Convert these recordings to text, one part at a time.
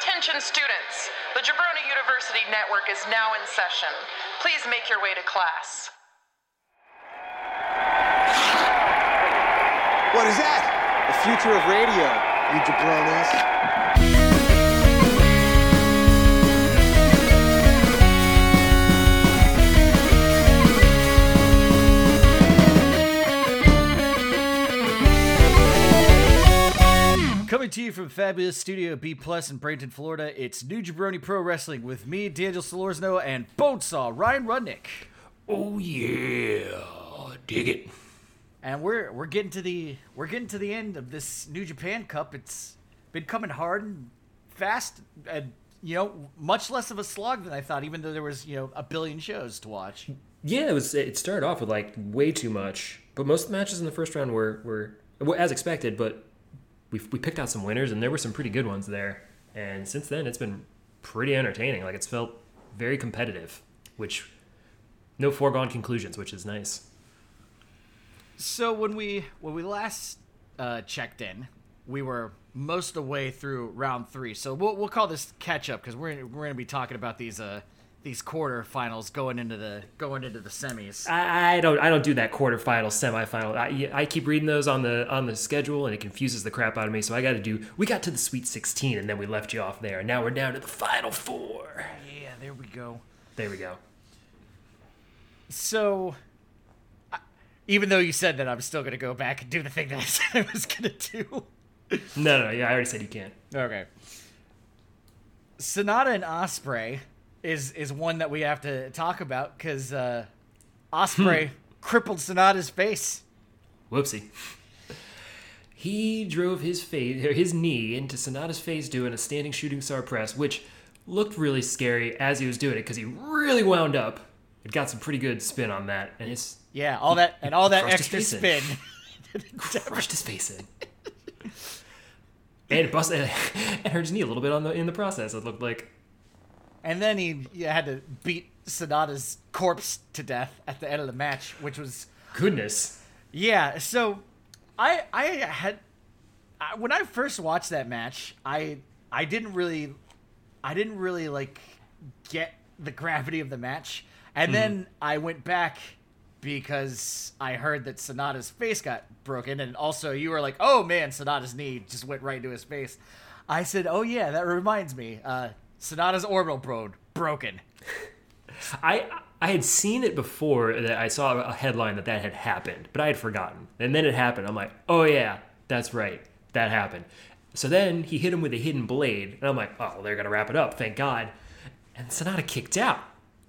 Attention students, the Jabroni University Network is now in session. Please make your way to class. What is that? The future of radio, you jabronis. Coming to you from fabulous Studio B Plus in Bradenton, Florida, it's New Jabroni Pro Wrestling with me, Daniel Solorzano, and Bonesaw Ryan Rudnick. Oh yeah, dig it. And we're we're getting to the we're getting to the end of this New Japan Cup. It's been coming hard and fast, and you know, much less of a slog than I thought. Even though there was you know a billion shows to watch. Yeah, it was. It started off with like way too much, but most of the matches in the first round were were as expected. But we we picked out some winners, and there were some pretty good ones there. And since then, it's been pretty entertaining. Like it's felt very competitive, which no foregone conclusions, which is nice. So when we when we last uh, checked in, we were most of the way through round three. So we'll we'll call this catch up because we're we're gonna be talking about these uh these quarterfinals going into the going into the semis. I, I don't I don't do that quarterfinal, semifinal. I, I keep reading those on the on the schedule, and it confuses the crap out of me. So I got to do. We got to the Sweet 16, and then we left you off there. And now we're down to the Final Four. Yeah, there we go. There we go. So, I- even though you said that, I'm still gonna go back and do the thing that I said I was gonna do. No, no, yeah, I already said you can't. Okay. Sanada and Ospreay is is one that we have to talk about because uh, Ospreay crippled Sanada's face. Whoopsie. He drove his face, his knee into Sanada's face doing a standing shooting star press, which looked really scary as he was doing it because he really wound up. It got some pretty good spin on that, and it's Yeah, all that and all that extra spin. crushed his face in. and it busted and hurt his knee a little bit on the in the process. It looked like and then he had to beat Sanada's corpse to death at the end of the match, which was goodness. Yeah, so I I had I, when I first watched that match, I I didn't really I didn't really like get the gravity of the match. And then I went back because I heard that Sanada's face got broken and also you were like, "Oh man, Sanada's knee just went right into his face." I said, "Oh yeah, that reminds me. Uh Sanada's orbital bone broken." I I had seen it before that I saw a headline that that had happened, but I had forgotten. And then it happened. I'm like, oh yeah, that's right, that happened. So then he hit him with a hidden blade, and I'm like, oh, well, they're gonna wrap it up, thank God. And Sanada kicked out.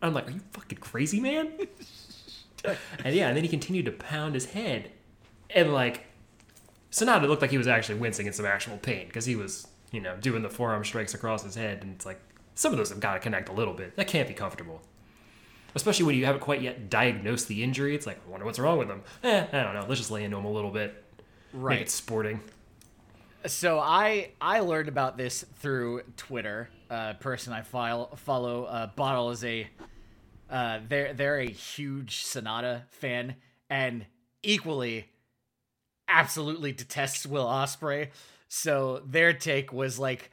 I'm like, are you fucking crazy, man? and yeah, and then he continued to pound his head, and like, Sanada looked like he was actually wincing in some actual pain because he was, you know, doing the forearm strikes across his head, and it's like some of those have got to connect a little bit. That can't be comfortable especially when you haven't quite yet diagnosed the injury. It's like, I wonder what's wrong with him. Eh, I don't know. Let's just lay into him a little bit. Right. Make it sporting. So I I learned about this through Twitter. Uh, person I file, follow, uh, Bottle is a uh, they're they're a huge Sanada fan and equally absolutely detests Will Ospreay. So their take was like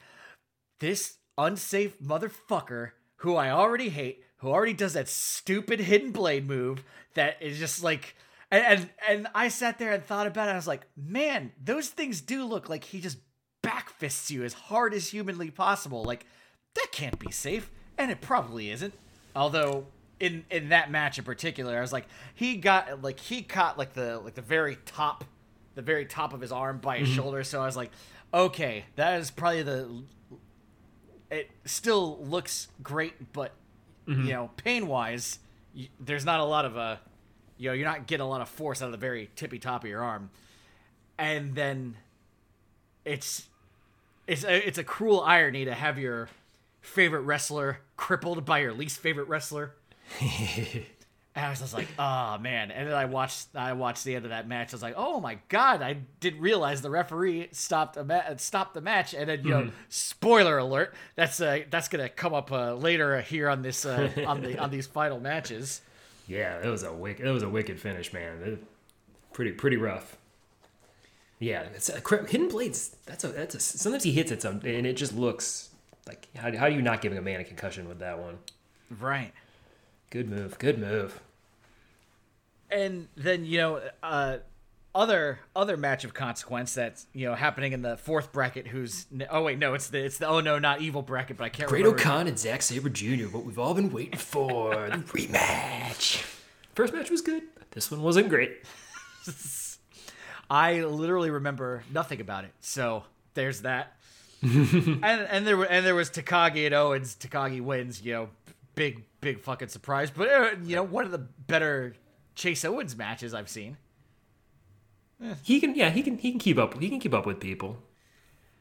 this unsafe motherfucker who I already hate, who already does that stupid hidden blade move that is just like and and, and I sat there and thought about it. I was like, man, those things do look like he just backfists you as hard as humanly possible. Like that can't be safe, and it probably isn't. Although in in that match in particular, I was like, he got like he caught like the like the very top, the very top of his arm by his shoulder. So I was like, okay, that is probably the. It still looks great, but you know, pain wise, there's not a lot of uh, you know, you're not getting a lot of force out of the very tippy top of your arm, and then it's it's a, it's a cruel irony to have your favorite wrestler crippled by your least favorite wrestler. And I was just like, oh man. And then I watched I watched the end of that match. I was like, oh my god, I didn't realize the referee stopped a ma- stopped the match. And then you know, spoiler alert, that's uh that's gonna come up uh, later here on this uh, on the on these final matches. Yeah, it was a wicked. It was a wicked finish, man. Pretty pretty rough. Yeah, it's a, hidden blades. That's a that's a. Sometimes he hits it some, and it just looks Like, how, how do you not giving a man a concussion with that one? Right. Good move. Good move. and then you know uh other other match of consequence that's you know happening in the fourth bracket who's oh wait no it's the it's the oh no not evil bracket but i can't Great remember O-Khan and Zack Sabre Jr. What we've all been waiting for the rematch. First match was good. This one wasn't great. i literally remember nothing about it so there's that and and there were and there was takagi and owens takagi wins you know big big fucking surprise but uh, you know one of the better chase owens matches i've seen He can, yeah, he can, he can keep up. He can keep up with people.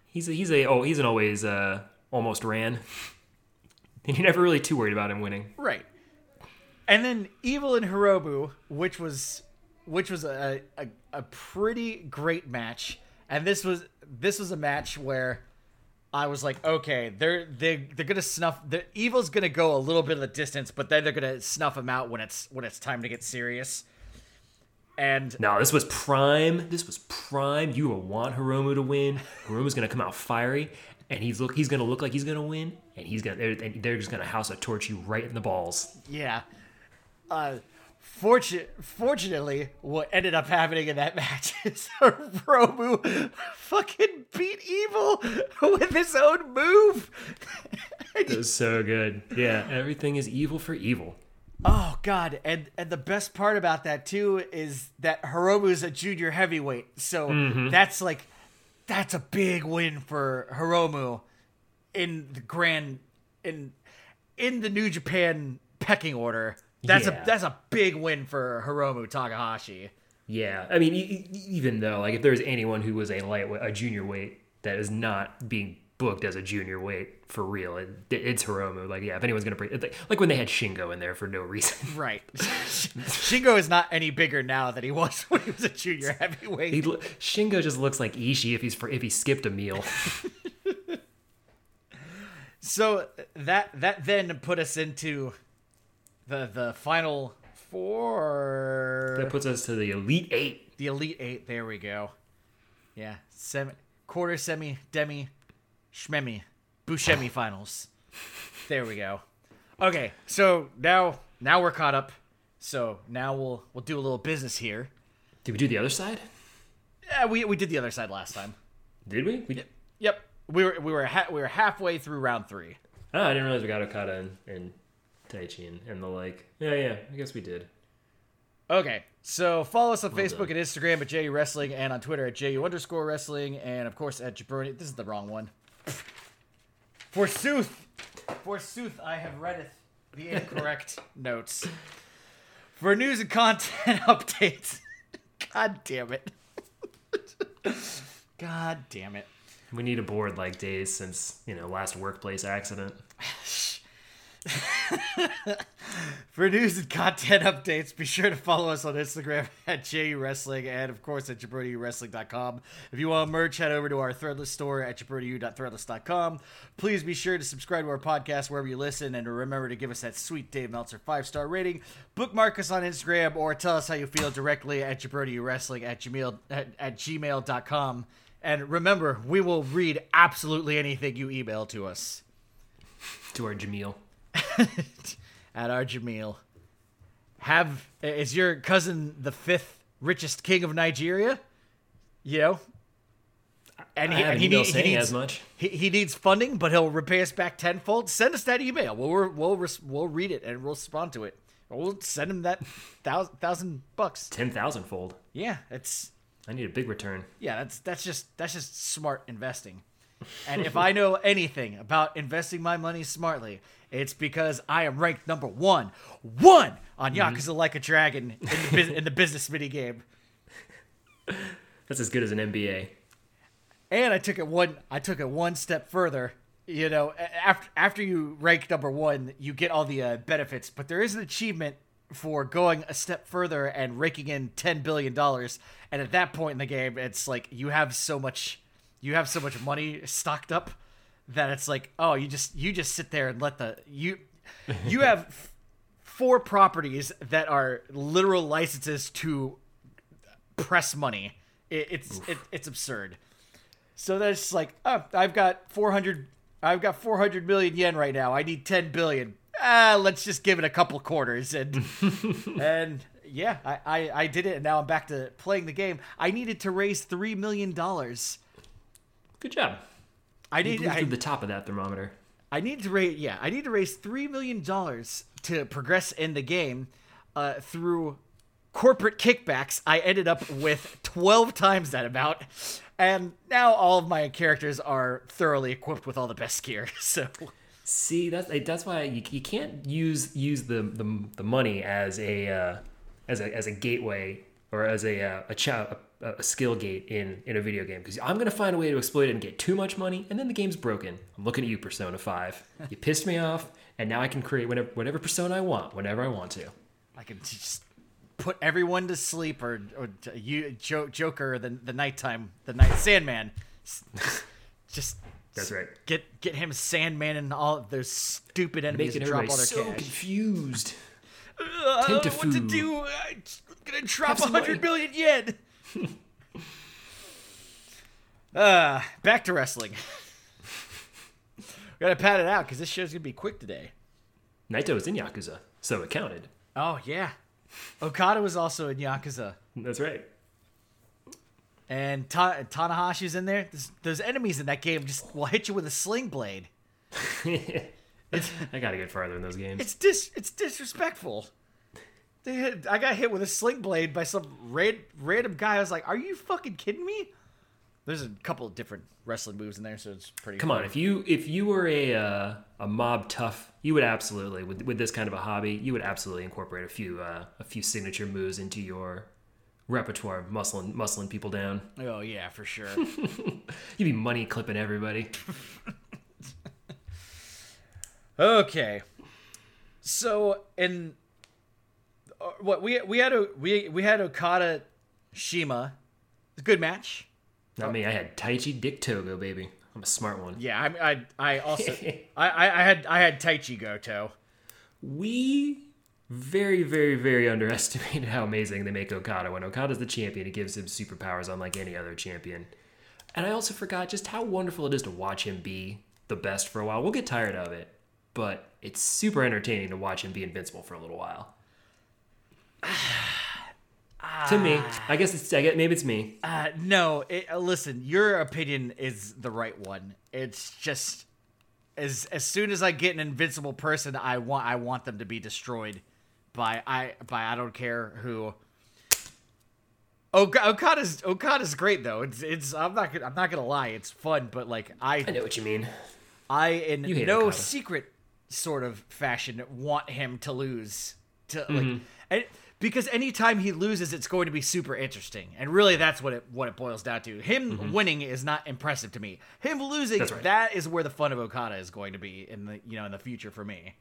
He's a, he's a, oh, he's an always uh, almost ran. And you're never really too worried about him winning. Right. And then Evil and Hiromu, which was which was a, a, a pretty great match. And this was this was a match where I was like, okay, they're they they're gonna snuff the Evil's gonna go a little bit of the distance, but then they're gonna snuff him out when it's when it's time to get serious. And No, this was prime. This was prime. You will want Hiromu to win. Hiromu's gonna come out fiery, and he's look. He's gonna look like he's gonna win, and he's gonna. They're, they're just gonna house a torch you right in the balls. yeah. Uh fortunate fortunately what ended up happening in that match is Hiromu fucking beat Evil with his own move. It was so good. Yeah, everything is evil for evil. Oh God! And and the best part about that too is that Hiromu's a junior heavyweight, so mm-hmm. that's like that's a big win for Hiromu in the grand in in the New Japan pecking order. That's Yeah. a that's a big win for Hiromu Takahashi. Yeah, I mean, even though like if there's anyone who was a lightweight, a junior weight that is not being booked as a junior weight for real, it, it's Hiromu. Like, yeah, if anyone's gonna bring, like, like when they had Shingo in there for no reason. Right. Shingo is not any bigger now than he was when he was a junior heavyweight. He, lo- Shingo just looks like Ishii if he's for, if he skipped a meal. So that that then put us into the the final four. that puts us to the elite eight. the elite eight. There we go. Yeah, semi, quarter, semi, demi, shmemi, bushemi finals. There we go. Okay, so now now we're caught up. So now we'll we'll do a little business here. Did we do the other side? Yeah, we we did the other side last time. Did we? we Yep, we were we were ha- we were halfway through round three. oh, I didn't realize we got Okada and, and Taichi and, and the like. Yeah, yeah, I guess we did. Okay, so follow us on Facebook done. and Instagram at JU Wrestling and on Twitter at JU underscore wrestling and of course at Jabroni. This is the wrong one. Forsooth, forsooth, I have readeth the incorrect notes. For news and content updates. God damn it. God damn it. We need a board like days since you know last workplace accident. For news and content updates, be sure to follow us on Instagram at JU Wrestling and, of course, at JabroniWrestling.com. If you want merch, head over to our Threadless store at JabroniU.threadless.com. Please be sure to subscribe to our podcast wherever you listen and remember to give us that sweet Dave Meltzer five star rating. Bookmark us on Instagram or tell us how you feel directly at JabroniWrestling at, gmail, at, at gmail.com. And remember, we will read absolutely anything you email to us. To our Jameel. At our Jameel. Have is your cousin the fifth richest king of Nigeria? You know, and I have an email saying needs as much. He, he needs funding, but he'll repay us back tenfold. Send us that email. We'll we'll we'll read it and we'll respond to it. We'll send him that thousand thousand bucks. Ten thousand fold. Yeah, it's I need a big return. yeah, that's that's just that's just smart investing. And if I know anything about investing my money smartly, it's because I am ranked number one, one on Yakuza Like a Dragon in the, in the business mini game. That's as good as an MBA. And I took it one. I took it one step further. You know, after after you rank number one, you get all the uh, benefits, but there is an achievement for going a step further and raking in ten billion dollars. And at that point in the game, it's like you have so much, you have so much money stocked up that it's like, oh, you just you just sit there and let the you you have f- four properties that are literal licenses to press money. It, it's it, it's absurd. So that's like, oh, I've got 400 I've got 400 million yen right now. I need 10 billion. Ah, let's just give it a couple quarters and and yeah, I, I I did it and now I'm back to playing the game. I needed to raise 3 million dollars. Good job. I need I, through the top of that thermometer. I need to raise yeah, I need to raise 3 million dollars to progress in the game uh, through corporate kickbacks. I ended up with 12 times that amount. And now all of my characters are thoroughly equipped with all the best gear. So See, that's that's why you, you can't use use the, the, the money as a uh, as a as a gateway or as a uh, a, cha- a, a skill gate in in a video game because I'm gonna find a way to exploit it and get too much money and then the game's broken. I'm looking at you, Persona Five. You pissed me off, and now I can create whatever whatever persona I want whenever I want to. I can just put everyone to sleep, or or you jo- Joker the the nighttime the night Sandman, just That's right. get get him Sandman and all of those stupid enemies Making and drop all their so cash. confused. Ugh, I don't know what to do. I'm gonna drop a hundred million yen. uh, back to wrestling. we gotta pat it out because this show's gonna be quick today. Naito was in Yakuza, so it counted. Oh yeah, Okada was also in Yakuza. That's right. And Ta- Tanahashi's in there. There's, those enemies in that game just will hit you with a sling blade. I gotta get farther in those games. It's dis it's disrespectful. They hit, I got hit with a sling blade by some ran- random guy. I was like, "Are you fucking kidding me?" There's a couple of different wrestling moves in there, so it's pretty. Come on, if you if you were a uh, a mob tough, you would absolutely with with this kind of a hobby, you would absolutely incorporate a few uh, a few signature moves into your repertoire, of muscling muscling people down. Oh yeah, for sure. You'd be money clipping everybody. okay, so in what we we had a we we had Okada Shima, good match. Not me. I had Taichi Dick Togo, baby. I'm a smart one. Yeah, I I, I also I, I I had I had Taichi Goto. We very, very, very underestimated how amazing they make Okada. When Okada's the champion, it gives him superpowers unlike any other champion. And I also forgot just how wonderful it is to watch him be the best for a while. We'll get tired of it, but it's super entertaining to watch him be invincible for a little while. To me, I guess it's I guess maybe it's me. Uh, no, it, uh, listen, your opinion is the right one. It's just as as soon as I get an invincible person, I want I want them to be destroyed by I by I don't care who. Ok- Okada's Okada's great though. It's it's I'm not gonna, I'm not gonna lie. It's fun, but like I I know what you mean. I in no Okada. secret sort of fashion want him to lose to like Mm-hmm. Because anytime he loses it's going to be super interesting and really that's what it what it boils down to him winning is not impressive to me him losing Mm-hmm. Right. that is where the fun of okada is going to be in the you know in the future for me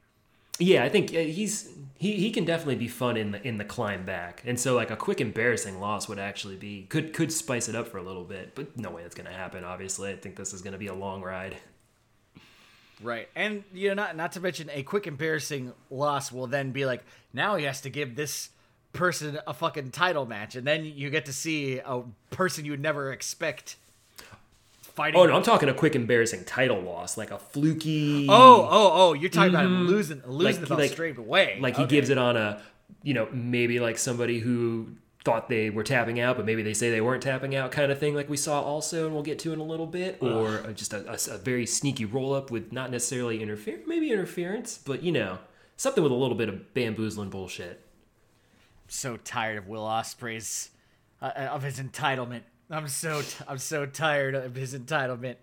Yeah, I think he's he, he can definitely be fun in the in the climb back, and so like a quick embarrassing loss would actually be could could spice it up for a little bit, but no way that's gonna happen. Obviously, I think this is gonna be a long ride. right and you know not not to mention a quick embarrassing loss will then be like now he has to give this person a fucking title match and then you get to see a person you would never expect fighting Oh no, I'm talking a quick embarrassing title loss, like a fluky. Oh, oh, oh! You're talking about him losing, losing Like- the like- straight away. like he gives it on a, you know, maybe like somebody who thought they were tapping out, but maybe they say they weren't tapping out, kind of thing, like we saw also, and we'll get to in a little bit, or just a, a- a very sneaky roll up with not necessarily interfere, maybe interference, but you know, something with a little bit of bamboozling bullshit. So tired of Will Ospreay's uh, of his entitlement. I'm so t- I'm so tired of his entitlement.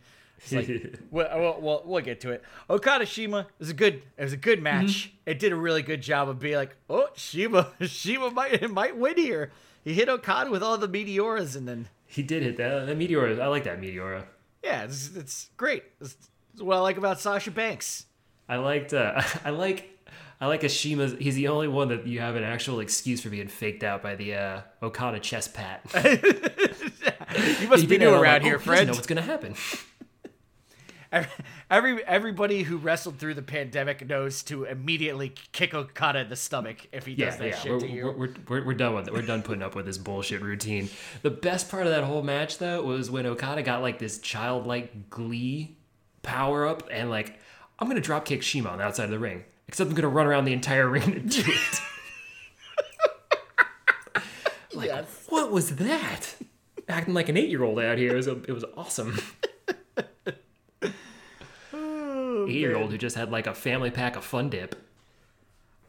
Like, well, well, well, we'll get to it. Okada Shima is a good. It was a good match. It did a really good job of being like, oh, Shima, Shima might might win here. He hit Okada with all the meteoras, and then He did hit that. That Meteora, I like that Meteora. yeah, it's, it's great. It's, it's what I like about Sasha Banks. I liked. Uh, I like. I like Ashima's. He's the only one that you have an actual excuse for being faked out by the uh, Okada chest pat. You must be new around like, here, oh, friend. Know what's gonna happen? Every everybody who wrestled through the pandemic knows to immediately kick Okada in the stomach if he does Yeah, that yeah. shit We're, to you. we're, we're, we're, we're done with it. We're done putting up with this bullshit routine. The best part of that whole match, though, was when Okada got like this childlike glee power up and like I'm gonna drop kick Shima on the outside of the ring. Except I'm gonna run around the entire ring to do it. like, Yes. what was that? Acting like an eight year old out here. It was, it was awesome. Oh, eight year old who just had like a family pack of Fun Dip.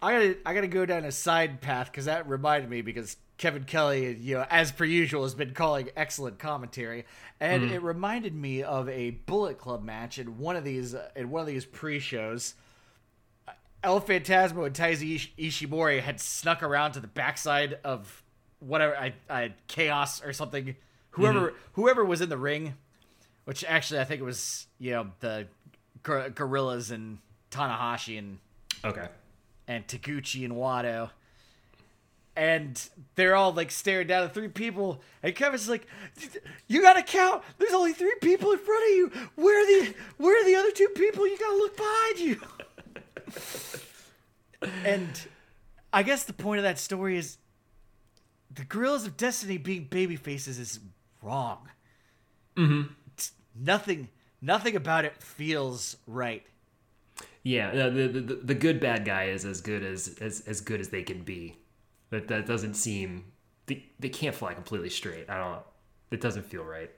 I gotta I gotta go down a side path because that reminded me because Kevin Kelly, you know, as per usual, has been calling excellent commentary, and it reminded me of a Bullet Club match in one of these uh, in one of these pre-shows. El Phantasmo and Taiji Ish- Ishimori had snuck around to the backside of whatever I, I chaos or something. Whoever mm-hmm. whoever was in the ring, which actually I think it was you know the gor- gorillas and Tanahashi and Okay. and Taguchi and Wato. And they're all like staring down at three people, and Kevin's like, "You gotta count. There's only three people in front of you. Where are the Where are the other two people? You gotta look behind you." and I guess the point of that story is the Guerrillas of Destiny being baby faces is wrong. Mm-hmm. Nothing, nothing about it feels right. Yeah, the, the the good bad guy is as good as as, as good as they can be. That that doesn't seem they, they can't fly completely straight. I don't. It doesn't feel right.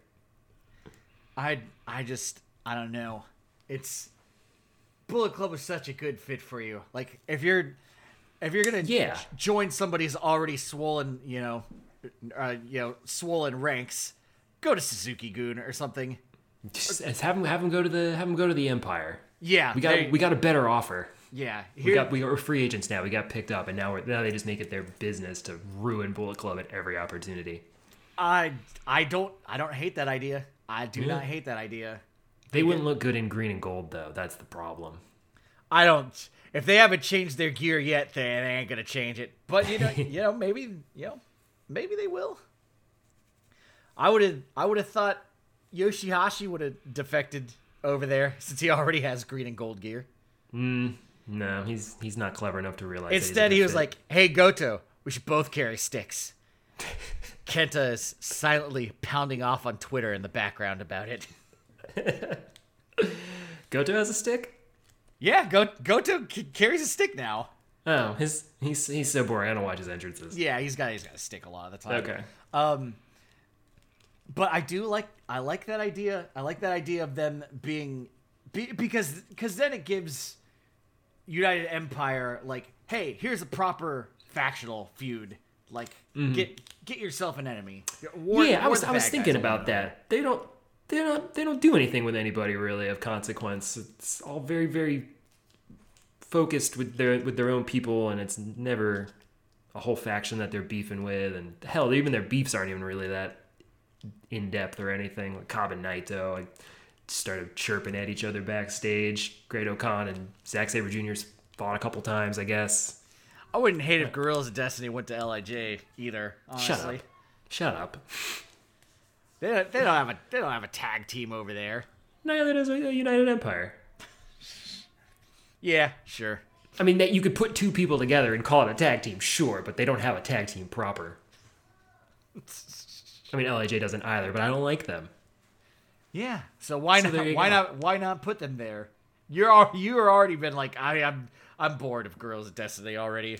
I I just I don't know. It's Bullet Club is such a good fit for you. Like if you're if you're gonna Yeah. join somebody's already swollen, you know, uh, you know, swollen ranks, go to Suzuki-gun or something. Just have them have them go to the have them go to the Empire. Yeah, We got they- we got a better offer. yeah. We got we are free agents now. We got picked up, and now we're now they just make it their business to ruin Bullet Club at every opportunity. I I don't I don't hate that idea. I do not hate that idea. They wouldn't look good in green and gold though. That's the problem. I don't. If they haven't changed their gear yet, they, they ain't gonna change it. But you know, you know, maybe you know, maybe they will. I would have, I would have thought Yoshihashi would have defected over there since he already has green and gold gear. Mm, no, he's he's not clever enough to realize. Instead, he was fit. like, "Hey, Goto, we should both carry sticks." Kenta is silently pounding off on Twitter in the background about it. Goto has a stick. Yeah, Go- Goto c- carries a stick now. Oh, his he's he's so boring. I don't watch his entrances. Yeah, he's got he's got a stick a lot of the time. Okay. Um, but I do like I like that idea. I like that idea of them being be, because because then it gives United Empire like, hey, here's a proper factional feud. Like, get get yourself an enemy. War- Mm-hmm. yeah, I was I was thinking about that. They don't they don't they don't do anything with anybody really of consequence. It's all very very focused with their with their own people, and it's never a whole faction that they're beefing with. And hell, even their beefs aren't even really that in depth or anything. Like Cobb and Naito, like started chirping at each other backstage. Great O-Khan and Zack Sabre Jr. fought a couple times, I guess. I wouldn't hate if Guerrillas of Destiny went to Lij either. Honestly, Shut up. Shut up. They don't, they don't have a they don't have a tag team over there. Neither does a United Empire. Yeah, sure. I mean, that you could put two people together and call it a tag team, sure, but they don't have a tag team proper. I mean, Lij doesn't either, but I don't like them. Yeah. So why So not? Why go. not? Why not put them there? You're al- you are already been like I am. I'm bored of Girls of Destiny already.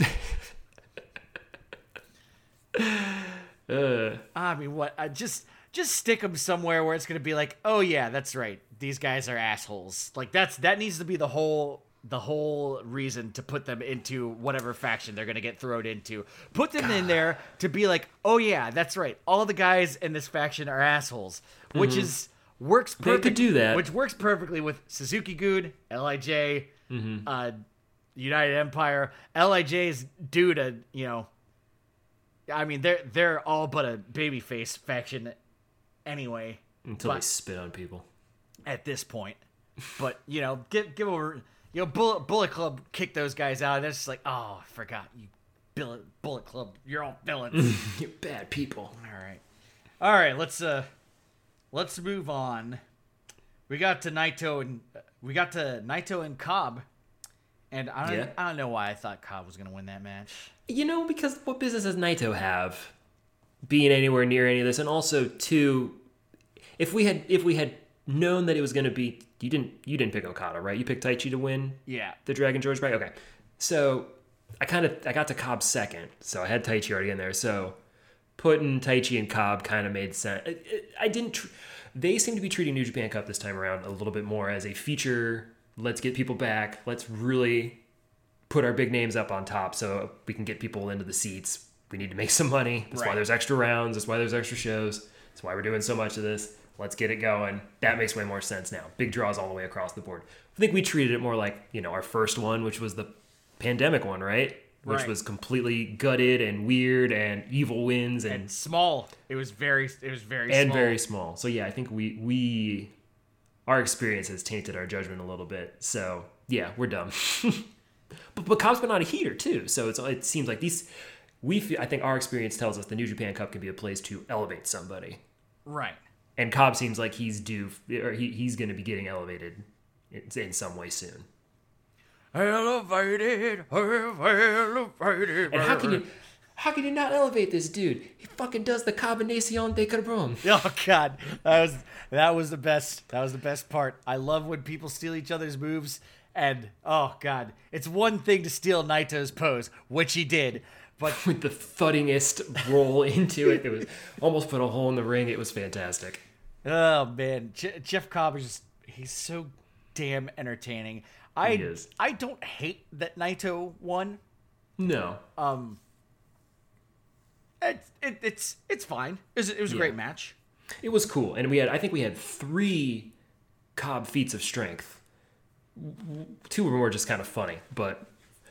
Uh, I mean, what? I just just stick them somewhere where it's gonna be like, oh yeah, that's right. These guys are assholes. Like that's that needs to be the whole the whole reason to put them into whatever faction they're gonna get thrown into. Put them in there to be like, oh yeah, that's right. All the guys in this faction are assholes, which is works Mm-hmm. They could do that. which works perfectly with Suzuki-gun, Lij, Mm-hmm. uh, United Empire. Lij is due to you know. I mean, they're they're all but a babyface faction, anyway. until they spit on people. At this point, but you know, give give over. You know, Bullet Bullet Club kicked those guys out. That's just like, oh, I forgot you, Bullet Bullet Club. You're all villains. You're bad people. All right. All right, let's uh let's move on. We got to Naito and we got to Naito and Cobb. And I don't Yeah. I don't know why I thought Cobb was going to win that match. You know, because what business does Naito have being anywhere near any of this? And also, too, if we had if we had known that it was going to be. You didn't. You didn't pick Okada, right? You picked Taichi to win Yeah. the Dragon George right? Okay, so I kind of I got to Cobb second, so I had Taichi already in there. So putting Taichi and Cobb kind of made sense. I, I didn't. Tr- they seem to be treating New Japan Cup this time around a little bit more as a feature. Let's get people back. Let's really put our big names up on top so we can get people into the seats. We need to make some money. That's why there's extra rounds. That's why there's extra shows. That's why we're doing so much of this. Let's get it going. That makes way more sense now. Big draws all the way across the board. I think we treated it more like, you know, our first one, which was the pandemic one, right? Which Right. was completely gutted and weird and evil wins and And small. It was very. It was very. and small. very small. So yeah, I think we we our experience has tainted our judgment a little bit. So yeah, we're dumb. but but Cobb's been on a heater too, so it's it seems like these we feel, I think our experience tells us the New Japan Cup can be a place to elevate somebody, right. and Cobb seems like he's due or he, he's going to be getting elevated in, in some way soon. Elevated, elevated. And how can you? How can you not elevate this dude? He fucking does the combinación de carbón. Oh god, that was that was the best. That was the best part. I love when people steal each other's moves, and oh god, it's one thing to steal Naito's pose, which he did, but with the thuddingest roll into it. It was almost put a hole in the ring. It was fantastic. oh man, Je- Jeff Cobb is just he's so damn entertaining. I He is. I don't hate that Naito won. No, Um. It, it, it's it's fine. It was, it was a great match. it was cool, and we had. I think we had three Cobb feats of strength. Two of them were just kind of funny, but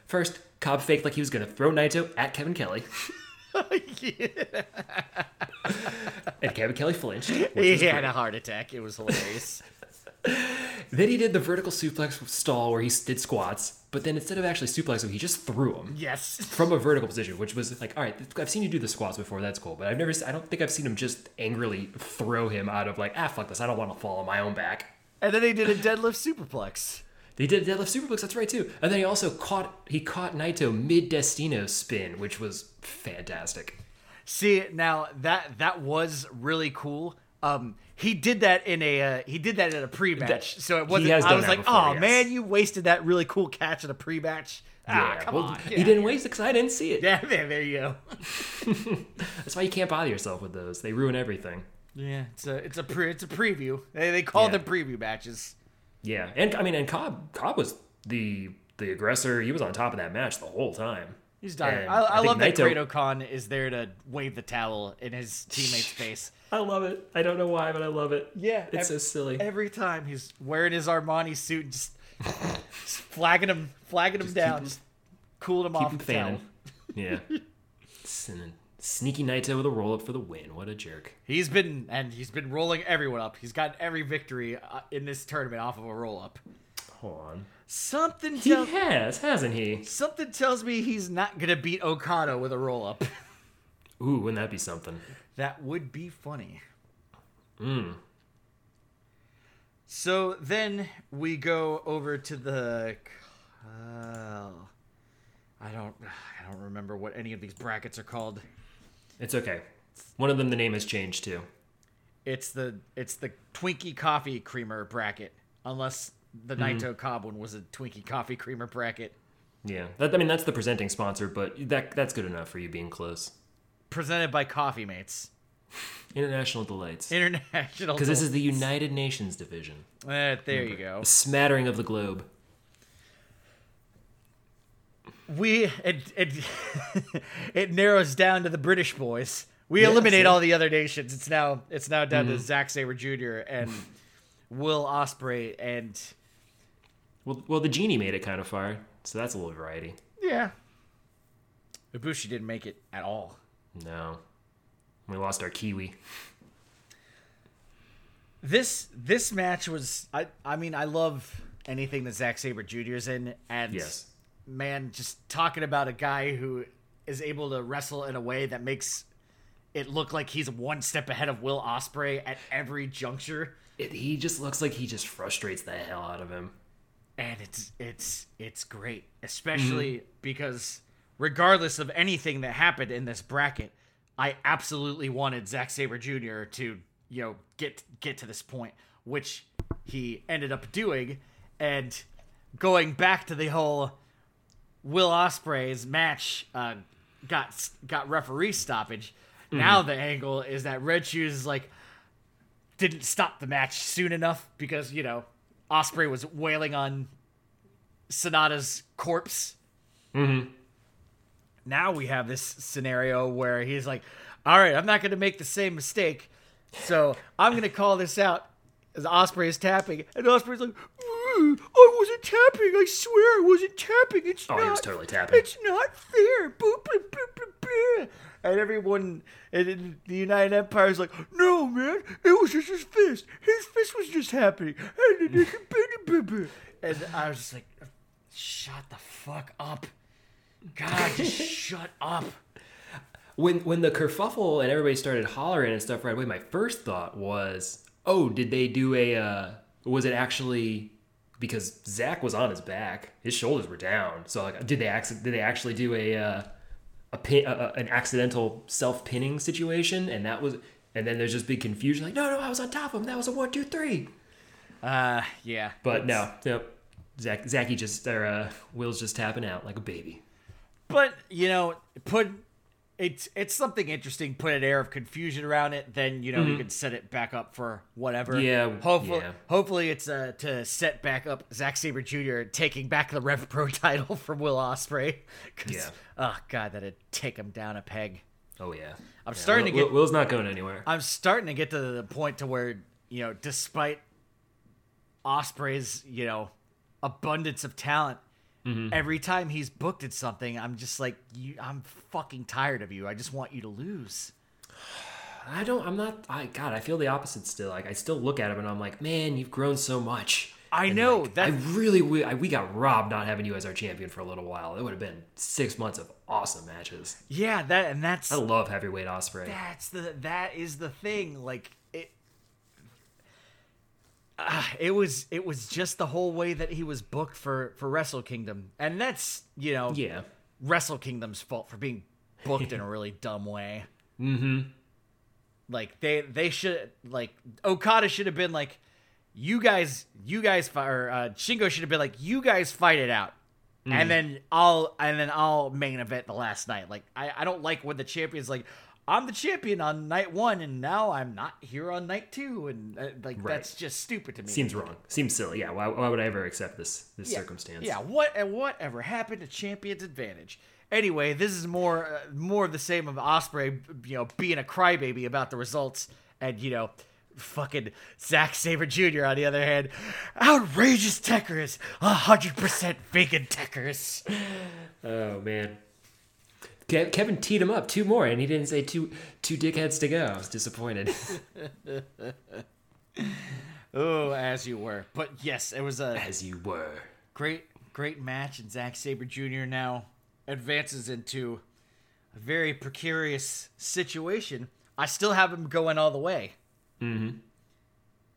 first Cobb faked like he was going to throw Naito at Kevin Kelly, and Kevin Kelly flinched. He had great. a heart attack. It was hilarious. Then he did the vertical suplex stall where he did squats, but then instead of actually suplexing, he just threw him. yes. from a vertical position, which was like, all right, I've seen you do the squats before, that's cool, but I've never, I don't think I've seen him just angrily throw him out of like, ah, fuck this, I don't want to fall on my own back. And then he did a deadlift superplex. They did deadlift superplex, that's right too, and then he also caught, he caught Naito mid Destino spin, which was fantastic. See, now that that was really cool. Um, he did that in a uh, he did that in a pre-match, so it wasn't. I was like, before, oh yes. man, you wasted that really cool catch in a pre-match. Ah, Yeah, come well, on. he didn't waste it because I didn't see it. Yeah, there, there you go. That's why you can't bother yourself with those. They ruin everything. Yeah, it's a it's a pre it's a preview. They they call Yeah. them preview matches. Yeah, and I mean, and Cobb, Cobb was the the aggressor. He was on top of that match the whole time. He's dying. And I, I, think love that Naito- Great Khan is there to wave the towel in his teammate's face. I love it. I don't know why, but I love it. Yeah, it's ev- so silly. Every time he's wearing his Armani suit, just, just flagging him, flagging him down, just cooling him off Keep him the towel. Yeah. Sin- Sneaky Naito with a roll up for the win. What a jerk. He's been and he's been rolling everyone up. He's gotten every victory uh, in this tournament off of a roll up. Hold on. Something He tells has, hasn't he? something tells me he's not gonna beat Okada with a roll up. Ooh, wouldn't that be something? That would be funny. Hmm. So then we go over to the. Uh, I don't. I don't remember what any of these brackets are called. It's okay. One of them, the name has changed too. It's the it's the Twinkie Coffee Creamer bracket, unless the Mm-hmm. Naito Cobb one was a Twinkie Coffee Creamer bracket. Yeah, that, I mean that's the presenting sponsor, but that that's good enough for you being close. presented by Coffee Mates International delights, International. because this is the United Nations division, Eh, there you go. a smattering of the globe. We it it it narrows down to the British boys. We Yeah, eliminate? Mm-hmm. all the other nations. It's now it's now down to Zack Sabre Jr. and Will Ospreay and Well, well, the genie made it kind of far, so that's a little variety. yeah. Ibushi didn't make it at all. No, we lost our Kiwi. This this match was I I mean I love anything that Zack Sabre Jr.'s in and Yes. Man just talking about a guy who is able to wrestle in a way that makes it look like he's one step ahead of Will Ospreay at every juncture It, he just looks like he just frustrates the hell out of him. and it's it's it's great especially because regardless of anything that happened in this bracket I absolutely wanted Zack Sabre Jr. to you know get get to this point which he ended up doing, and going back to the whole Will Ospreay's match uh, got got referee stoppage. Now the angle is that Red Shoes like didn't stop the match soon enough because you know Ospreay was wailing on Sanada's corpse. Mm-hmm. Now we have this scenario where he's like, "All right, I'm not going to make the same mistake, so I'm going to call this out." As Ospreay is tapping, and Ospreay's like, "Mm, "I wasn't tapping. I swear I wasn't tapping. It's Oh, not. he was totally tapping. It's not fair." Boop, boop, boop, boop, boop. And everyone in the United Empire is like, "No, man, it was just his fist. His fist was just happening." And I was just like, "Shut the fuck up, God, just shut up." when when the kerfuffle and everybody started hollering and stuff right away, my first thought was, oh, did they do a? Uh, was it actually because Zach was on his back, his shoulders were down. So like, did they acc- did they actually do a uh, a, pin, a a- an accidental self pinning situation? And that was, and then there's just big confusion. Like, no, no, I was on top of him. That was a one, two, three. Uh, yeah. But no, no. Zach, Zachy just, or uh, Will's just tapping out like a baby. But you know, put it's it's something interesting. Put an air of confusion around it, then you know you can set it back up for whatever. Mm-hmm. Yeah, hopefully, yeah. hopefully it's uh, to set back up Zack Sabre Jr. taking back the Rev Pro title from Will Ospreay. Yeah. Oh god, that'd take him down a peg. Oh yeah. I'm Yeah, starting to get- Will's not going anywhere. I'm starting to get to the point to where you know, despite Ospreay's you know abundance of talent. Mm-hmm. Every time he's booked at something, I'm just like, you, I'm fucking tired of you. I just want you to lose. I don't. I'm not. I God. I feel the opposite still. Like I still look at him and I'm like, man, you've grown so much. I And, know, like, that- I really. We, I, we got robbed not having you as our champion for a little while. It would have been six months of awesome matches. Yeah, that and that's I love heavyweight Ospreay. that's the that is the thing. Like it, Ah, it was it was just the whole way that he was booked for for Wrestle Kingdom, and that's you know Yeah. Wrestle Kingdom's fault for being booked in a really dumb way. Mm-hmm. Like they they should like Okada should have been like, you guys you guys fi- or uh, Shingo should have been like, you guys fight it out. And then I'll and then I'll main event the last night. Like I, I don't like when the champion's like, I'm the champion on night one, and now I'm not here on night two, and uh, like Right. that's just stupid to me. Seems wrong. Seems silly. Yeah. Why, why would I ever accept this this yeah. circumstance? Yeah, what and whatever happened to Champion's advantage? Anyway, this is more uh, more of the same of Ospreay, you know, being a crybaby about the results, and you know, fucking Zack Sabre Jr. on the other hand, outrageous techers, hundred percent vegan techers. Oh man. Ke- Kevin teed him up two more, and he didn't say two two dickheads to go. I was disappointed. Oh, as you were, but yes, it was a As you were. great great match, and Zack Sabre Jr. now advances into a very precarious situation. I still have him going all the way. Mm-hmm.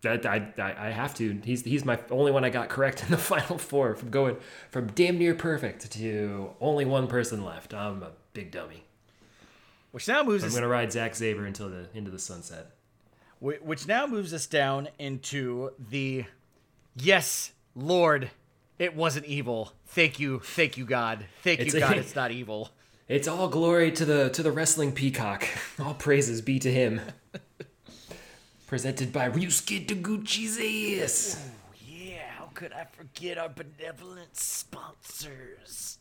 That I, I I have to. He's he's my only one I got correct in the final four. From going from damn near perfect to only one person left. I'm a big dummy. Which now moves I'm gonna ride Zach Sabre until the into the sunset. Which now moves us down into the yes, Lord, it wasn't evil. Thank you, thank you, God. Thank It's you, a- God. It's not evil. It's all glory to the to the wrestling peacock. All praises be to him. Presented by Ryusuke Taguchi's ass. Yeah, how could I forget our benevolent sponsors?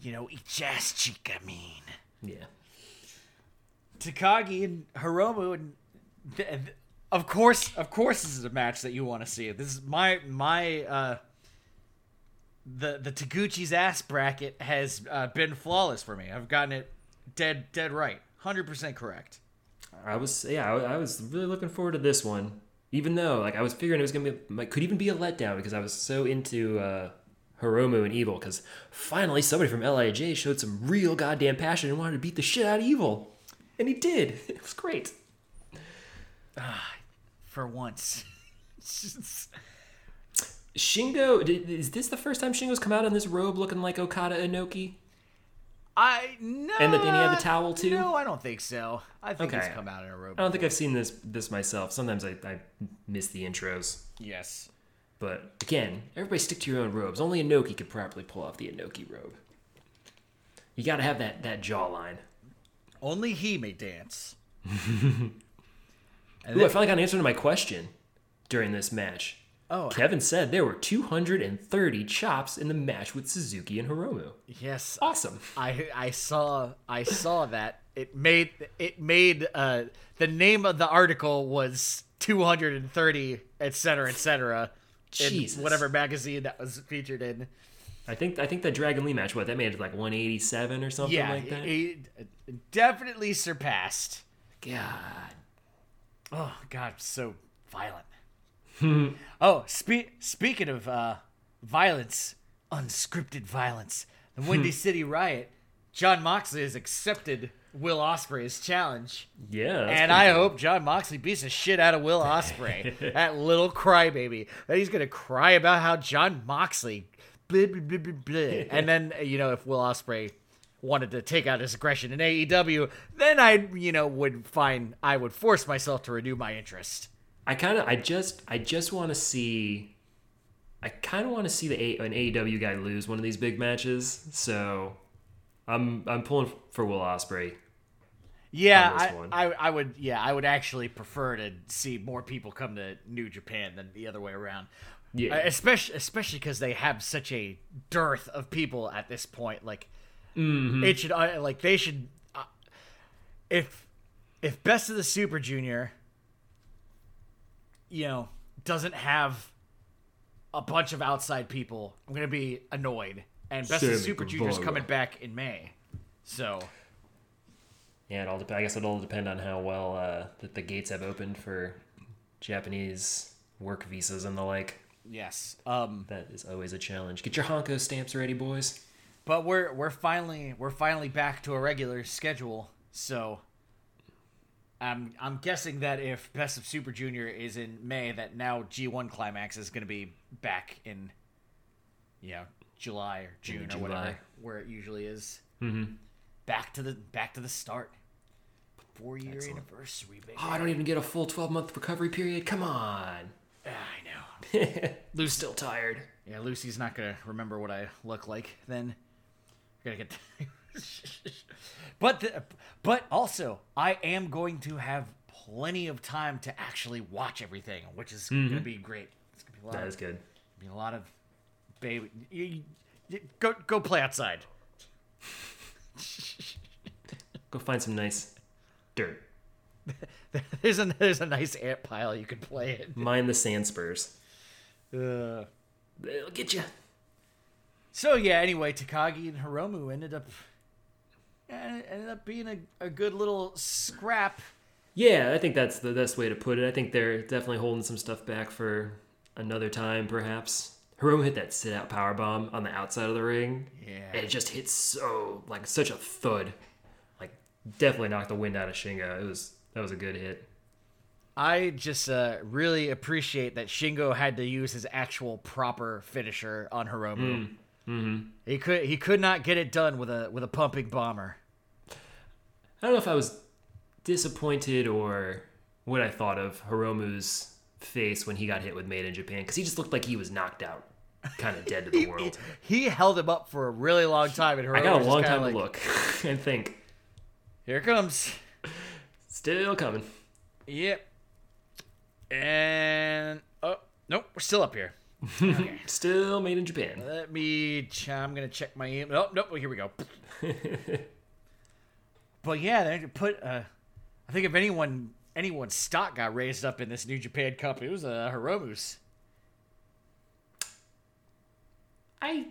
You know, each ass cheek. I mean, Yeah. Takagi and Hiromu, and th- th- of course, of course, this is a match that you want to see. This is my my uh, the the Taguchi's ass bracket has uh, been flawless for me. I've gotten it dead dead right, hundred percent correct. I was yeah, I, I was really looking forward to this one. Even though like I was figuring it was gonna be like, could even be a letdown because I was so into uh, Hiromu and Evil because finally somebody from Lij showed some real goddamn passion and wanted to beat the shit out of Evil, and he did. It was great. Ah, For once, just- Shingo, is this the first time Shingo's come out in this robe looking like Okada Inoki? I no. And the- and he had the towel, too? No, I don't think so. I think Okay. he's come out in a robe. I don't think I've seen this this myself. Sometimes I, I miss the intros. Yes. But again, everybody stick to your own robes. Only Inoki could properly pull off the Inoki robe. You got to have that that jawline. Only he may dance. Ooh, I then, finally got an answer to my question during this match. Oh, Kevin said there were 230 chops in the match with Suzuki and Hiromu. yes. Awesome. I I saw I saw that it made it made uh the name of the article was 230 et cetera et cetera in whatever magazine that was featured in I think I think the Dragon Lee match what that made it like 187 or something yeah like that. it, it definitely surpassed God. oh god so violent oh spe- speaking of uh violence unscripted violence the windy city riot jon moxley has accepted will ospreay's challenge Yeah. and I cool. hope Jon Moxley beats the shit out of Will Ospreay, that little crybaby. That he's gonna cry about how Jon Moxley, blah, blah, blah. and then you know if Will Ospreay wanted to take out his aggression in AEW, then I you know would find I would force myself to renew my interest. I kind of I just I just want to see I kind of want to see the A, an AEW guy lose one of these big matches. So I'm I'm pulling for Will Ospreay. Yeah, I. I I would yeah I would actually prefer to see more people come to New Japan than the other way around. Yeah. Uh, especially especially because they have such a dearth of people at this point. Like it should uh, like they should uh, if if Best of the Super Junior, you know, doesn't have a bunch of outside people, I'm gonna be annoyed. And Best of the Sammy Super Junior's coming back in May, so. Yeah, it all dep- I guess it'll all depend on how well uh, that the gates have opened for Japanese work visas and the like. Yes. Um That is always a challenge. Get your hanko stamps ready, boys. but we're we're finally we're finally back to a regular schedule. So I'm I'm guessing that if Best of Super Junior is in May that now G1 Climax is going to be back in yeah, July or June or whatever where it usually is. Mhm. Back to the back to the start. 4 year anniversary, baby. Oh, I don't even get a full 12 month recovery period. Come on. Ah, I know. Lou's still tired. Yeah, Lucy's not gonna remember what I look like then. Gotta get. But the, but also, I am going to have plenty of time to actually watch everything, which is gonna be great. It's gonna be a lot. That of, is good. be a lot of baby. You, you, go go play outside. Go find some nice dirt. There's a there's a nice ant pile you can play in. Mind the sand spurs. Uh, They'll get you. So yeah, anyway, Takagi and Hiromu ended up eh, ended up being a, a good little scrap. Yeah, I think that's the best way to put it. I think they're definitely holding some stuff back for another time, perhaps. Hiromu hit that sit out power bomb on the outside of the ring. Yeah. And it just hit so like such a thud. Like definitely knocked the wind out of Shingo. It was that was a good hit. I just uh, really appreciate that Shingo had to use his actual proper finisher on Hiromu. Mm-hmm. He could he could not get it done with a with a pumping bomber. I don't know if I was disappointed or what I thought of Hiromu's face when he got hit with Made in Japan because he just looked like he was knocked out, kind of dead to the world. He held him up for a really long time, and Hiromu I got a long time like, to look and think. Here it comes. Still coming. Yep. And oh nope, we're still up here. Still made in Japan. Let me. Ch- I'm gonna check my email. Oh nope. Here we go. but yeah, they put. Uh, I think if anyone anyone's stock got raised up in this New Japan Cup, it was uh, Hiromu's. I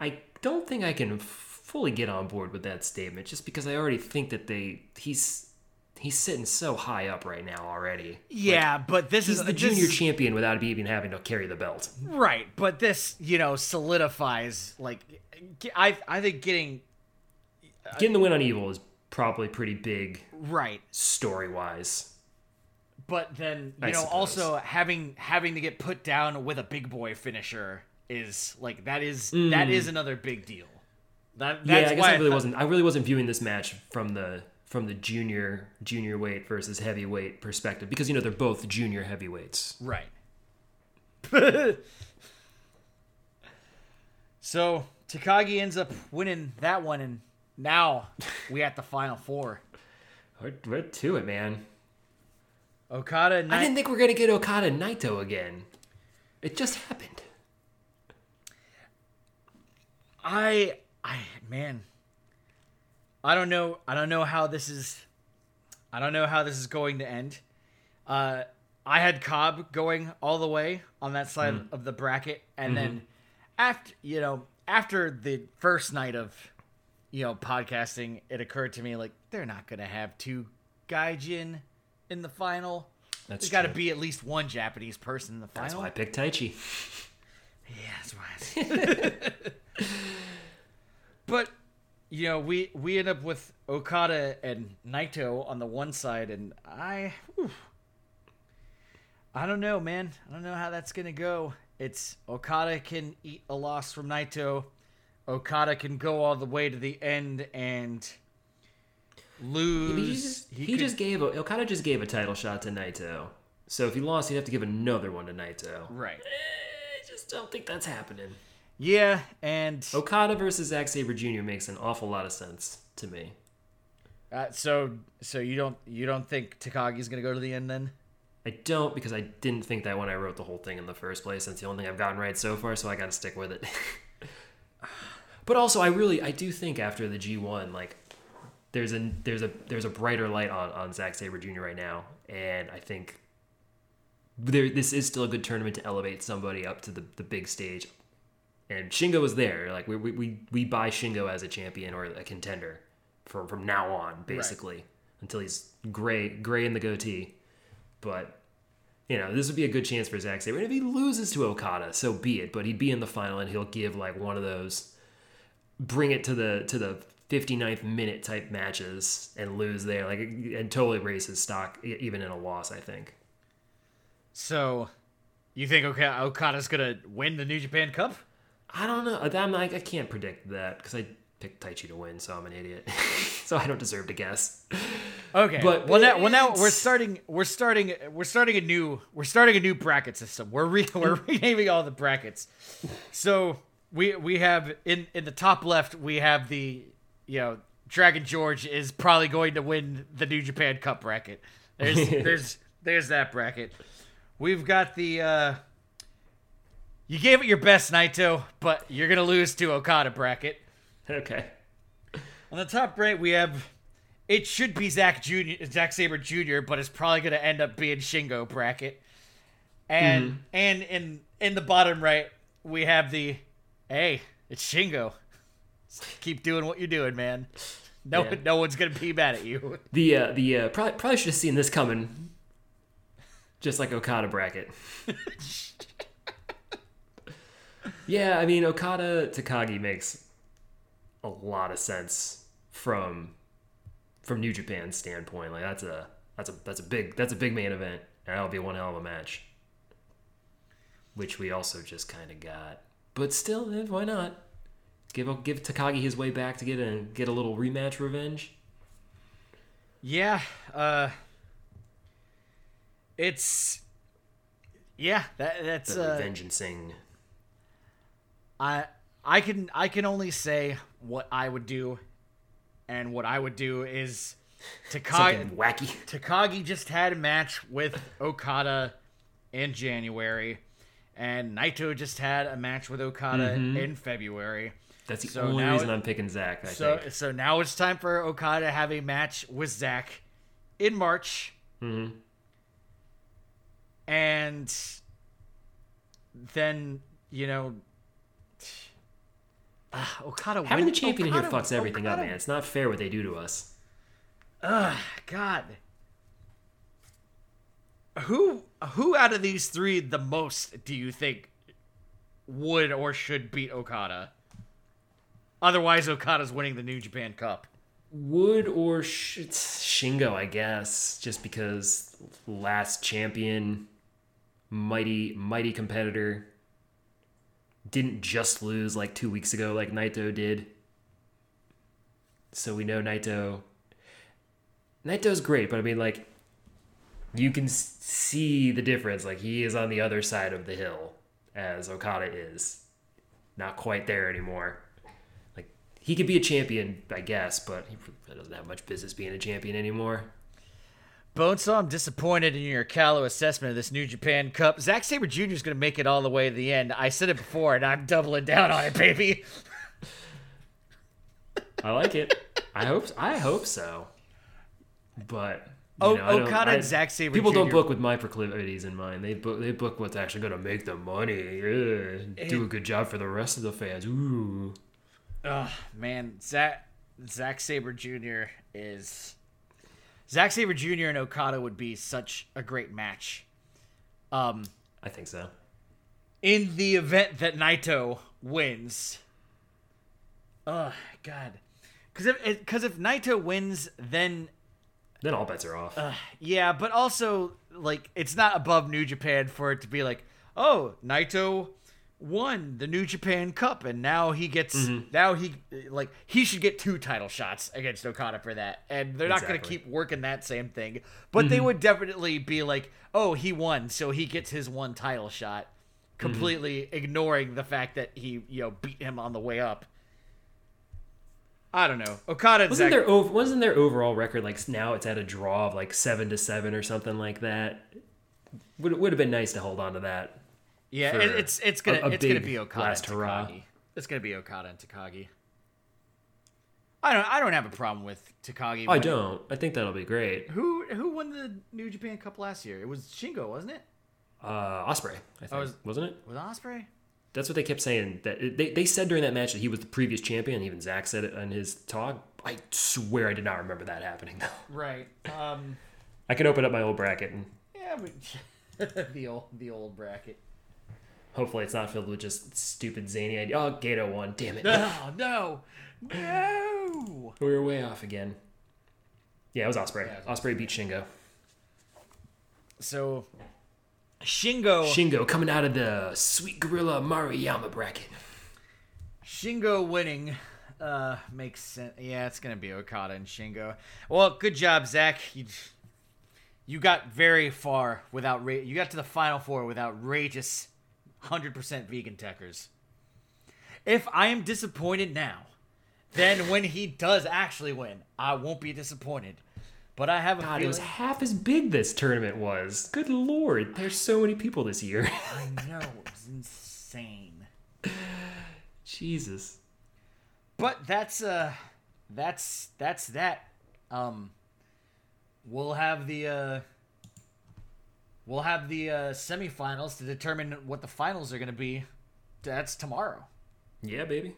I don't think I can fully get on board with that statement just because I already think that they he's he's sitting so high up right now already. Yeah, but this He's is the this junior is- champion without even having to carry the belt. right? But this, you know, solidifies like I I think getting Getting the win on Evil is probably pretty big right. story wise. But then you I know, suppose. also having having to get put down with a big boy finisher is like that is Mm. that is another big deal. That, yeah, I guess why I really thought- wasn't. I really wasn't viewing this match from the from the junior junior weight versus heavyweight perspective because you know they're both junior heavyweights. Right. so Takagi ends up winning that one, and now we at the final four. We're, we're to it, man. Okada, I didn't think we are gonna get Okada Naito again. It just happened. I, I, man, I don't know. I don't know how this is. I don't know how this is going to end. Uh, I had Cobb going all the way on that side Mm. of the bracket, and Mm-hmm. then after you know after the first night of you know podcasting, it occurred to me like they're not gonna have two Gaijin in the final. That's There's got to be at least one Japanese person in the final. That's why I picked Taichi. Yeah, that's right. but you know, we we end up with Okada and Naito on the one side, and I, whew, I don't know, man. I don't know how that's gonna go. It's Okada can eat a loss from Naito. Okada can go all the way to the end and lose. He just, he could- just gave a, Okada just gave a title shot to Naito. So if he lost, he'd have to give another one to Naito. right. Eh, I just don't think that's happening. Yeah, and Okada versus Zack Sabre Jr. makes an awful lot of sense to me. uh, so so you don't you don't think Takagi's gonna go to the end then? I don't because I didn't think that when I wrote the whole thing in the first place. That's the only thing I've gotten right so far, so I got to stick with it. but also, I really I do think after the G1, like there's a there's a there's a brighter light on on Zack Sabre Jr. right now, and I think there this is still a good tournament to elevate somebody up to the the big stage. And Shingo is there. Like we we we, we buy Shingo as a champion or a contender from from now on, basically, until he's gray gray in the goatee. But you know, this would be a good chance for Zack Sabre. And if he loses to Okada, so be it. But he'd be in the final, and he'll give like one of those, bring it to the to the 59th minute type matches and lose there, like and totally raise his stock even in a loss. I think. So, you think Oka- Okada's gonna win the New Japan Cup? I don't know. I'm like I can't predict that because I picked Taichi to win, so I'm an idiot. so I don't deserve to guess. Okay, But well now, well now we're starting, we're starting, we're starting a new, we're starting a new bracket system. We're re- we're renaming all the brackets. So we we have in in the top left we have the you know Dragon George is probably going to win the New Japan Cup bracket. There's there's there's that bracket. We've got the uh you gave it your best Naito, but you're gonna lose to Okada bracket. Okay. On the top right, we have it should be Zack Junior, Zack Sabre Jr., but it's probably going to end up being Shingo bracket. And and in in the bottom right, we have the hey, it's Shingo. Keep doing what you're doing, man. No Yeah. no one's gonna be mad at you. The uh, the uh, probably probably should have seen this coming. Just like Okada bracket. yeah, I mean Okada Takagi makes a lot of sense from from New Japan's standpoint. Like that's a that's a that's a big that's a big main event, and that'll be one hell of a match. Which we also just kind of got, but still, eh, why not? Give give Takagi his way back to get a get a little rematch revenge. Yeah, uh it's yeah, that that's The uh, revengeancing. I I can I can only say what I would do, and what I would do is Takagi wacky. Takagi just had a match with Okada in January, and Naito just had a match with Okada in February. That's the So only now reason it- I'm picking Zack. I So think. so now it's time for Okada to have a match with Zack in March. Mhm. And then, you know, ah, Okada Having win- the champion in here fucks everything up, man. It's not fair what they do to us. Ugh, God. Who who out of these three the most do you think would or should beat Okada? Otherwise, Okada's winning the New Japan Cup. Would or sh- Shingo, I guess, just because last champion, mighty mighty competitor, didn't just lose like two weeks ago like Naito did. So we know Naito. Naito's great, but I mean, like, you can see the difference. Like, he is on the other side of the hill, as Okada is. Not quite there anymore. Like, he could be a champion, I guess, but he doesn't have much business being a champion anymore. Bonesaw, I'm disappointed in your callow assessment of this New Japan Cup. Zack Sabre Jr. is going to make it all the way to the end. I said it before, and I'm doubling down on it, baby. I like it. I hope. I hope so. But you O- know, don't- Okada and Zack Sabre People don't book with my proclivities in mind. They book. They book what's actually going to make them money. Yeah. Do a good job for the rest of the fans. Ooh. Ugh, man, Zack Zack Sabre Jr. is Zack Sabre Jr. and Okada would be such a great match. Um, I think so. in the event that Naito wins. Oh God, because if because if Naito wins, then Then all bets are off. yeah, but also like it's not above New Japan for it to be like, oh, Naito won the New Japan Cup, and now he gets mm-hmm. now he like he should get two title shots against Okada for that, and they're not going to keep working that same thing, but they mm-hmm. would definitely be like, oh, he won, so he gets his one title shot, mm-hmm. completely ignoring the fact that he you know beat him on the way up. I don't know. Okada wasn't Zack- their over, wasn't their overall record like now it's at a draw of like seven to seven or something like that? Would would have been nice to hold on to that. Yeah, it, it's it's gonna a- a it's gonna be Okada and hurrah. Takagi. It's gonna be Okada and Takagi. I don't I don't have a problem with Takagi. I don't. I think that'll be great. Who who won the New Japan Cup last year? It was Shingo, wasn't it? Uh, Ospreay, I think, was- wasn't it? Was Ospreay? That's what they kept saying. That they, they said during that match that he was the previous champion. Even Zack said it in his talk. I swear I did not remember that happening though. Right. Um. I can open up my old bracket and Yeah, but the old the old bracket. Hopefully it's not filled with just stupid zany idea. Oh, Gato won. Damn it. Oh no, no. we were way off again. Yeah, it was Ospreay. it was Ospreay beat Shingo. So, Shingo Shingo coming out of the Sweet Gorilla Maruyama bracket. Shingo winning uh makes sense. Yeah, it's gonna be Okada and Shingo. Well, good job, Zack. You you got very far without ra- you got to the final four with outrageous hundred percent vegan techers. If I am disappointed now, then when he does actually win, I won't be disappointed. But I have a God, it was half as big this tournament was. Good lord, there's so many people this year. I know it was insane. Jesus. But that's uh that's that's that. Um we'll have the uh we'll have the uh semifinals to determine what the finals are going to be. That's tomorrow. Yeah, baby.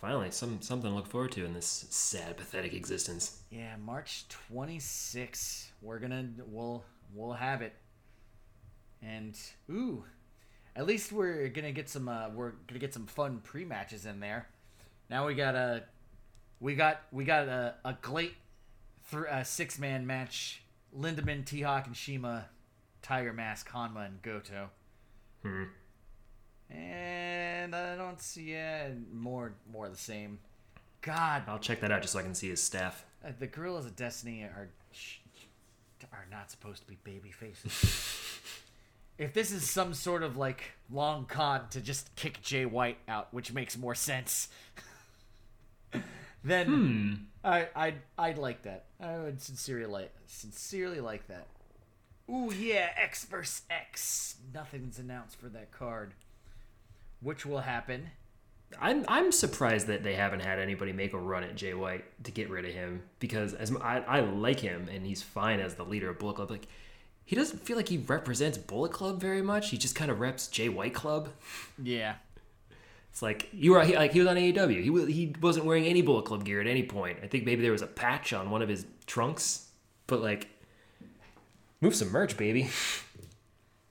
Finally, some something to look forward to in this sad, pathetic existence. Yeah, March 26th. We're going to we'll we'll have it. And ooh, at least we're going to get some uh we're going to get some fun pre-matches in there. Now we got a we got we got a a great th- uh, six man match: Lindaman, T Hawk, and Shima, Tiger Mask, Hanma, and Goto. Hmm. And I don't see yeah, more more of the same. God, I'll check that out just so I can see his staff. uh, the Guerrillas of Destiny are are not supposed to be baby faces. if this is some sort of like long con to just kick Jay White out, which makes more sense, then I I I'd like that. I would sincerely like sincerely like that. Ooh yeah, X versus X. Nothing's announced for that card, which will happen. I'm I'm surprised that they haven't had anybody make a run at Jay White to get rid of him because as I, I like him and he's fine as the leader of Bullet Club. Like he doesn't feel like he represents Bullet Club very much. He just kind of reps Jay White Club. Yeah. It's like you were he, like he was on AEW. He wa- he wasn't wearing any Bullet Club gear at any point. I think maybe there was a patch on one of his trunks, but like move some merch, baby.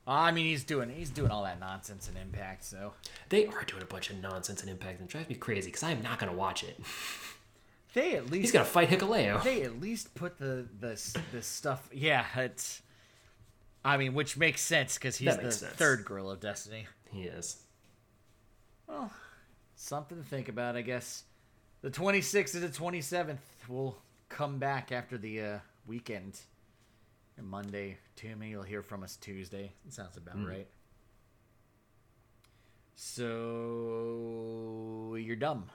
I mean, he's doing he's doing all that nonsense and Impact, so They are doing a bunch of nonsense and impact and it drives me crazy because I am not gonna watch it. they at least He's gonna fight Hikuleo. they at least put the the the stuff. Yeah, it's. I mean, which makes sense because he's the sense. third girl of Destiny. He is. Well, something to think about, I guess. The 26th to the 27th. We'll come back after the uh, weekend. Monday, Timmy, you'll hear from us Tuesday. That sounds about mm-hmm. right. So you're dumb.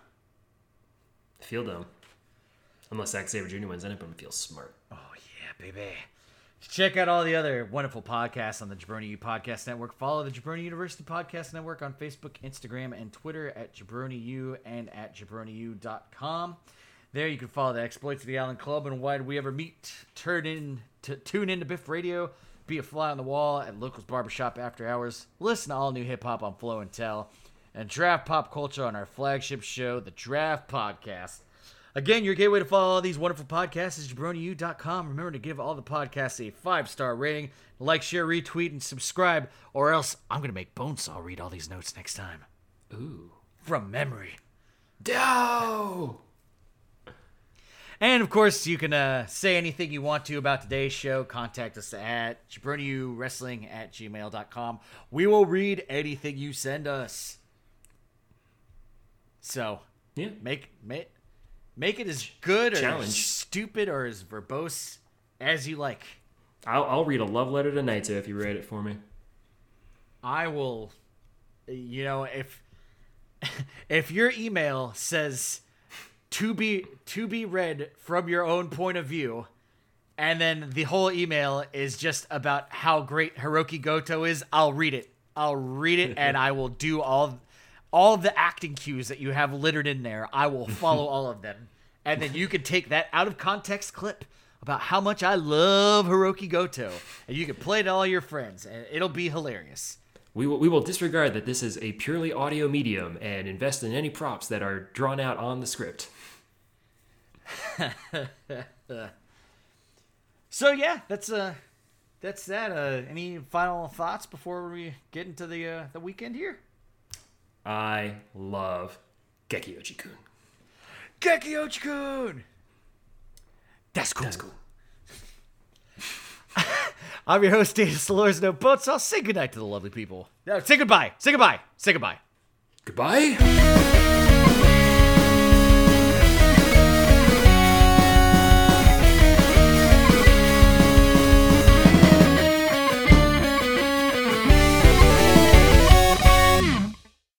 I feel dumb. Unless Zack Sabre Jr. wins, then I'm gonna feel smart. Oh yeah, baby. Check out all the other wonderful podcasts on the Jabroni U Podcast Network. Follow the Jabroni University Podcast Network on Facebook, Instagram, and Twitter at Jabroni U and at jabroniu.com. There you can follow the exploits of the Island Club and why did we ever meet. Turn in to tune in to Biff Radio, be a fly on the wall at Locals Barbershop after hours, listen to all new hip hop on Flow and Tell, and draft pop culture on our flagship show, the Draft Podcast. Again, your gateway to follow all these wonderful podcasts is jabroniu.com. Remember to give all the podcasts a five star rating, like, share, retweet, and subscribe, or else I'm going to make Bonesaw read all these notes next time. Ooh. From memory. Dow! And of course, you can uh, say anything you want to about today's show. Contact us at jabroniuwrestling at gmail.com. We will read anything you send us. So, Yeah. make make make it as good or Challenge. as stupid or as verbose as you like. I'll, I'll read a love letter to Naito if you read it for me. I will you know if if your email says to be to be read from your own point of view and then the whole email is just about how great Hirooki Goto is, I'll read it. I'll read it and I will do all all of the acting cues that you have littered in there. I will follow all of them. And then you can take that out of context clip about how much I love Hirooki Goto and you can play it to all your friends and it'll be hilarious. We will, we will disregard that this is a purely audio medium and invest in any props that are drawn out on the script. So yeah, that's uh that's that. Uh any final thoughts before we get into the uh the weekend here? I love Gekiochi-kun. Gekiochi-kun! That's cool. That's cool. I'm your host, Data Solars No Boats. I'll say goodnight to the lovely people. No, say goodbye. Say goodbye. Say goodbye. Goodbye.